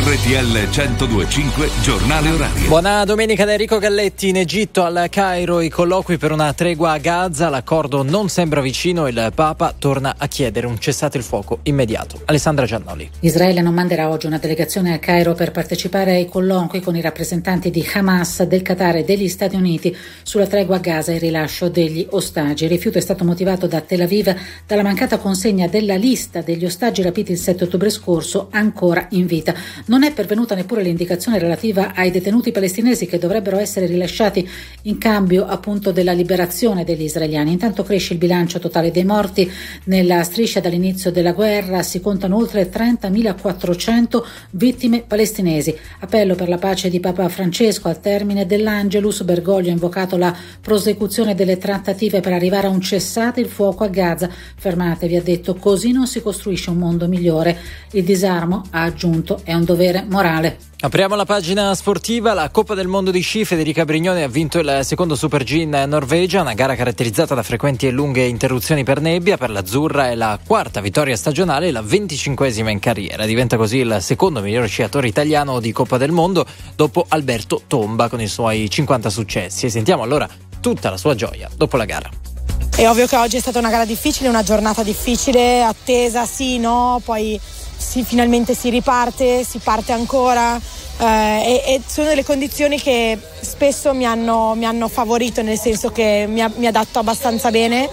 RTL 1025 Giornale Orario. Buona domenica da Enrico Galletti in Egitto al Cairo i colloqui per una tregua a Gaza, l'accordo non sembra vicino e il Papa torna a chiedere un cessate il fuoco immediato. Alessandra Giannoli. Israele non manderà oggi una delegazione a Cairo per partecipare ai colloqui con i rappresentanti di Hamas, del Qatar e degli Stati Uniti sulla tregua a Gaza e il rilascio degli ostaggi. Il rifiuto è stato motivato da Tel Aviv dalla mancata consegna della lista degli ostaggi rapiti il 7 ottobre scorso ancora in vita. Non è pervenuta neppure l'indicazione relativa ai detenuti palestinesi che dovrebbero essere rilasciati in cambio appunto della liberazione degli israeliani. Intanto cresce il bilancio totale dei morti nella striscia dall'inizio della guerra, si contano oltre 30.400 vittime palestinesi. Appello per la pace di Papa Francesco al termine dell'Angelus. Bergoglio ha invocato la prosecuzione delle trattative per arrivare a un cessate il fuoco a Gaza. Fermatevi, ha detto, così non si costruisce un mondo migliore. Il disarmo, ha aggiunto, è un dovere morale. Apriamo la pagina sportiva. La Coppa del Mondo di sci. Federica Brignone ha vinto il secondo Super G in Norvegia, una gara caratterizzata da frequenti e lunghe interruzioni per nebbia. Per l'Azzurra è la quarta vittoria stagionale e la venticinquesima in carriera. Diventa così il secondo miglior sciatore italiano di Coppa del Mondo dopo Alberto Tomba con i suoi 50 successi. E sentiamo allora tutta la sua gioia dopo la gara. È ovvio che oggi è stata una gara difficile, una giornata difficile, attesa sì, no, poi si, finalmente si riparte, si parte ancora eh, e, e, sono delle condizioni che spesso mi hanno, mi hanno favorito, nel senso che mi, mi adatto abbastanza bene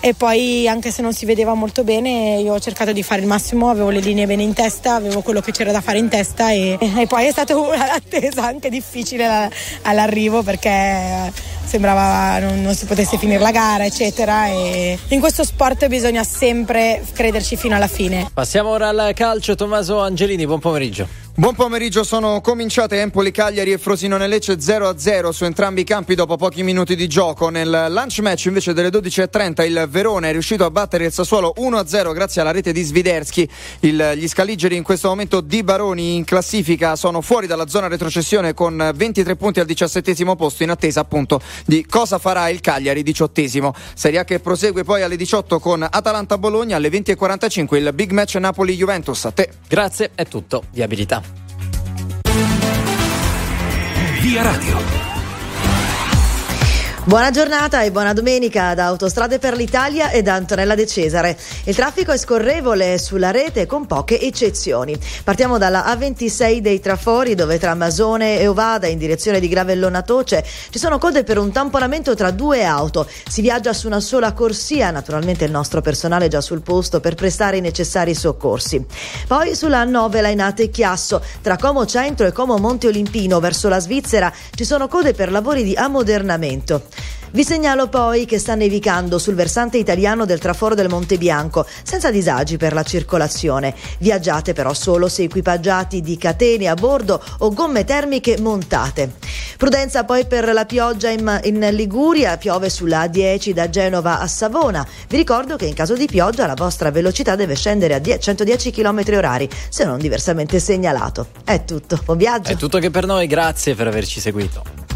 e poi anche se non si vedeva molto bene io ho cercato di fare il massimo, avevo le linee bene in testa, avevo quello che c'era da fare in testa e, e poi è stata un'attesa anche difficile all'arrivo perché sembrava non, non, si potesse finire la gara, eccetera. E in questo sport bisogna sempre crederci fino alla fine. Passiamo ora al calcio. Tommaso Angelini, buon pomeriggio. Buon pomeriggio, sono cominciate Empoli, Cagliari e Frosinone Lecce 0-0 su entrambi i campi dopo pochi minuti di gioco. Nel lunch match invece delle 12.30 il Verona è riuscito a battere il Sassuolo 1-0 grazie alla rete di Sviderski. Il, gli scaligeri in questo momento di Baroni in classifica sono fuori dalla zona retrocessione con 23 punti al diciassettesimo posto in attesa appunto di cosa farà il Cagliari diciottesimo. Serie A che prosegue poi alle 18 con Atalanta-Bologna alle 20.45 il big match Napoli-Juventus. A te. Grazie, è tutto di abilità. Via Radio. Buona giornata e buona domenica da Autostrade per l'Italia e da Antonella De Cesare. Il traffico è scorrevole sulla rete con poche eccezioni. Partiamo dalla A26 dei Trafori dove tra Masone e Ovada in direzione di Gravellona Toce ci sono code per un tamponamento tra due auto. Si viaggia su una sola corsia, naturalmente il nostro personale è già sul posto per prestare i necessari soccorsi. Poi sulla 9 Lainate Chiasso tra Como Centro e Como Monte Olimpino verso la Svizzera ci sono code per lavori di ammodernamento. Vi segnalo poi che sta nevicando sul versante italiano del traforo del Monte Bianco, senza disagi per la circolazione. Viaggiate però solo se equipaggiati di catene a bordo o gomme termiche montate. Prudenza poi per la pioggia in, in Liguria, piove sulla A10 da Genova a Savona. Vi ricordo che in caso di pioggia la vostra velocità deve scendere a 10, 110 km orari, se non diversamente segnalato. È tutto, buon viaggio. È tutto che per noi, grazie per averci seguito.